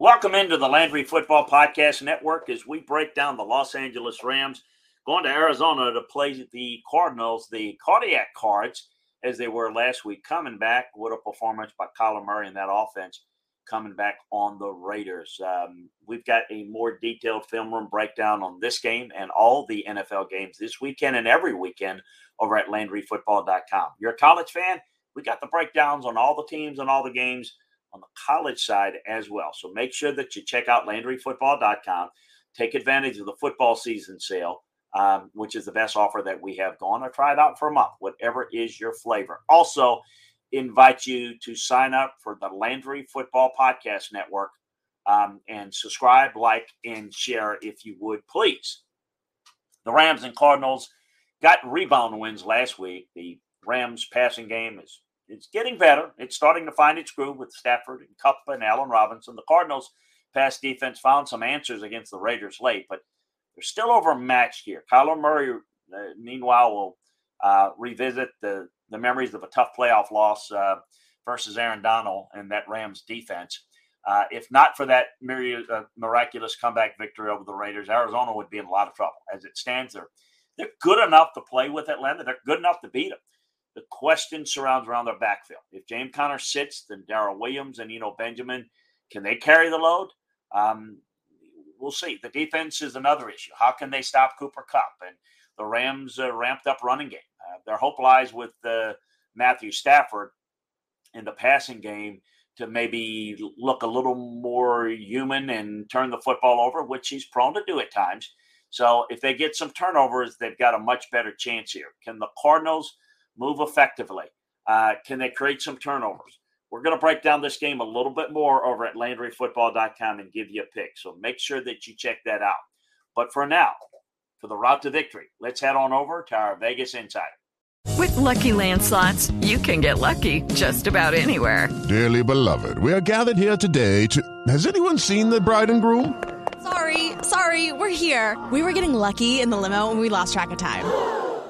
Welcome into the Landry Football Podcast Network as we break down the Los Angeles Rams going to Arizona to play the Cardinals, the Cardiac Cards, as they were last week, coming back with a performance by Kyler Murray and that offense coming back on the Raiders. Um, we've got a more detailed film room breakdown on this game and all the NFL games this weekend and every weekend over at LandryFootball.com. You're a college fan? We got the breakdowns on all the teams and all the games on the college side as well. So make sure that you check out LandryFootball.com. Take advantage of the football season sale, um, which is the best offer that we have gone or try it out for a month, whatever is your flavor. Also, invite you to sign up for the Landry Football Podcast Network um, and subscribe, like, and share if you would, please. The Rams and Cardinals got rebound wins last week. The Rams passing game is it's getting better. It's starting to find its groove with Stafford and Kupp and Allen Robinson. The Cardinals' pass defense found some answers against the Raiders late, but they're still overmatched here. Kyler Murray, uh, meanwhile, will uh, revisit the the memories of a tough playoff loss uh, versus Aaron Donald and that Rams defense. Uh, if not for that myriad, uh, miraculous comeback victory over the Raiders, Arizona would be in a lot of trouble. As it stands, they're they're good enough to play with Atlanta. They're good enough to beat them. The question surrounds around their backfield. If James Conner sits, then Darrel Williams and Eno Benjamin can they carry the load? Um, we'll see. The defense is another issue. How can they stop Cooper Kupp? And the Rams uh, ramped up running game. Uh, their hope lies with uh, Matthew Stafford in the passing game to maybe look a little more human and turn the football over, which he's prone to do at times. So if they get some turnovers, they've got a much better chance here. Can the Cardinals move effectively? Uh, can they create some turnovers? We're going to break down this game a little bit more over at LandryFootball.com and give you a pick. So make sure that you check that out. But for now, for the route to victory, let's head on over to our Vegas Insider. With Lucky Land slots, you can get lucky just about anywhere. Dearly beloved, we are gathered here today to. Has anyone seen the bride and groom? Sorry, sorry, we're here. We were getting lucky in the limo and we lost track of time.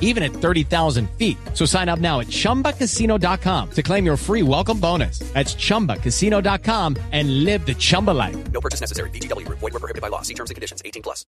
even at 30,000 feet. So sign up now at chumbacasino.com to claim your free welcome bonus. That's chumbacasino.com and live the Chumba life. No purchase necessary. VGW. Void were prohibited by law. See terms and conditions. 18 plus.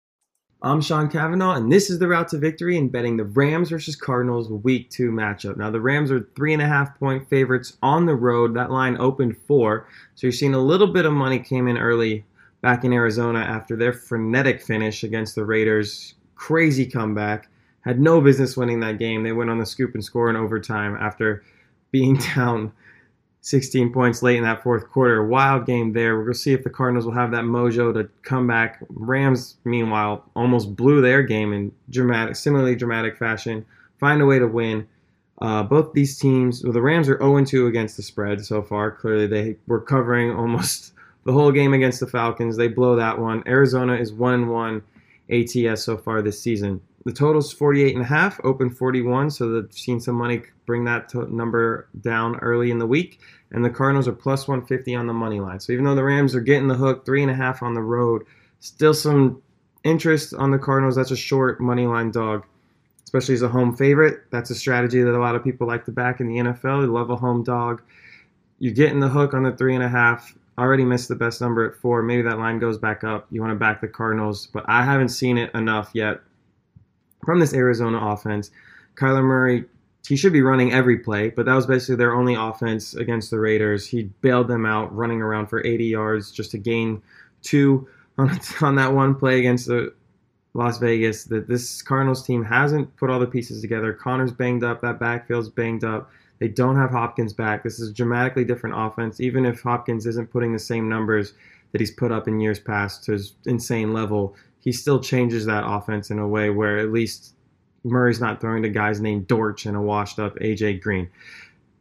I'm Sean Kavanaugh, and this is the route to victory in betting the Rams versus Cardinals Week Two matchup. Now, the Rams are three and a half point favorites on the road. That line opened four, so you're seeing a little bit of money came in early back in Arizona after their frenetic finish against the Raiders. Crazy comeback. Had no business winning that game. They went on the scoop and score in overtime after being down 16 points late in that fourth quarter. Wild game there. We're going to see if the Cardinals will have that mojo to come back. Rams, meanwhile, almost blew their game in dramatic, similarly dramatic fashion. Find a way to win. Uh, both these teams, well, the Rams are 0 2 against the spread so far. Clearly, they were covering almost the whole game against the Falcons. They blow that one. Arizona is 1 1 ATS so far this season. The total's 48 and a half, open 41, so they've seen some money bring that number down early in the week. And the Cardinals are plus 150 on the money line. So even though the Rams are getting the hook, three and a half on the road, still some interest on the Cardinals. That's a short money line dog, especially as a home favorite. That's a strategy that a lot of people like to back in the NFL. They love a home dog. You're getting the hook on the three and a half. Already missed the best number at four. Maybe that line goes back up. You want to back the Cardinals, but I haven't seen it enough yet from this Arizona offense. Kyler Murray, he should be running every play, but that was basically their only offense against the Raiders. He bailed them out, running around for 80 yards just to gain two on, on that one play against the Las Vegas. That this Cardinals team hasn't put all the pieces together. Conner's banged up, that backfield's banged up. They don't have Hopkins back. This is a dramatically different offense, even if Hopkins isn't putting the same numbers that he's put up in years past to his insane level he still changes that offense in a way where at least Murray's not throwing to guys named Dortch and a washed up AJ Green.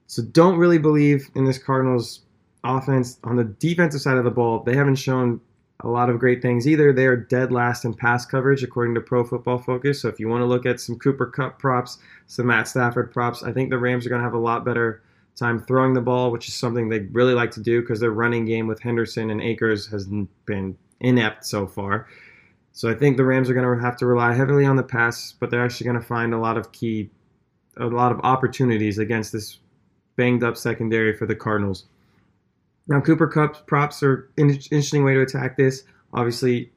So don't really believe in this Cardinals offense. On the defensive side of the ball, they haven't shown a lot of great things either. They are dead last in pass coverage according to Pro Football Focus. So if you want to look at some Cooper Kupp props, some Matt Stafford props, I think the Rams are going to have a lot better time throwing the ball, which is something they really like to do because their running game with Henderson and Akers has been inept so far. So I think the Rams are going to have to rely heavily on the pass, but they're actually going to find a lot of key, a lot of opportunities against this banged up secondary for the Cardinals. Now Cooper Kupp's props are an interesting way to attack this. Obviously,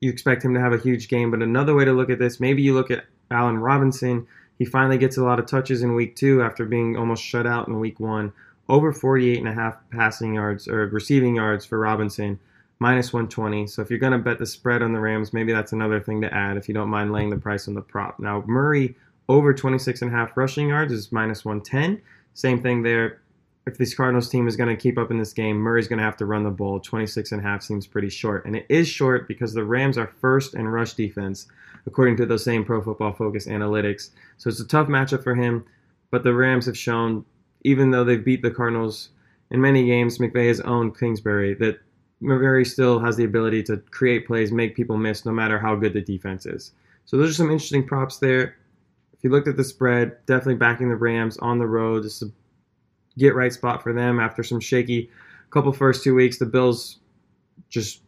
you expect him to have a huge game, but another way to look at this, maybe you look at Allen Robinson. He finally gets a lot of touches in week two after being almost shut out in week one. Over 48 and a half passing yards or receiving yards for Robinson minus 120. So if you're going to bet the spread on the Rams, maybe that's another thing to add if you don't mind laying the price on the prop. Now, Murray over 26 and a half rushing yards is minus 110. Same thing there. If this Cardinals team is going to keep up in this game, Murray's going to have to run the ball. 26 and a half seems pretty short. And it is short because the Rams are first in rush defense, according to those same Pro Football Focus analytics. So it's a tough matchup for him. But the Rams have shown, even though they've beat the Cardinals in many games, McVay has owned Kingsbury, that McVay still has the ability to create plays, make people miss, no matter how good the defense is. So those are some interesting props there. If you looked at the spread, definitely backing the Rams on the road. This is a get right spot for them after some shaky couple first two weeks. The Bills just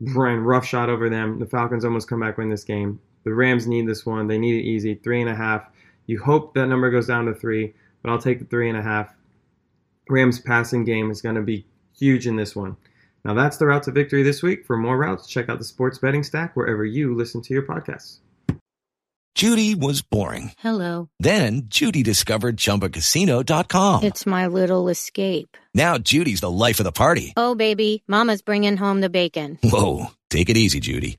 ran roughshod over them. The Falcons almost come back win this game. The Rams need this one. They need it easy. Three and a half. You hope that number goes down to three, but I'll take the three and a half. Rams passing game is going to be huge in this one. Now that's the route to victory this week. For more routes, check out the Sports Betting Stack wherever you listen to your podcasts. Judy was boring. Hello. Then Judy discovered ChumbaCasino.com. It's my little escape. Now Judy's the life of the party. Oh baby, Mama's bringing home the bacon. Whoa, take it easy, Judy.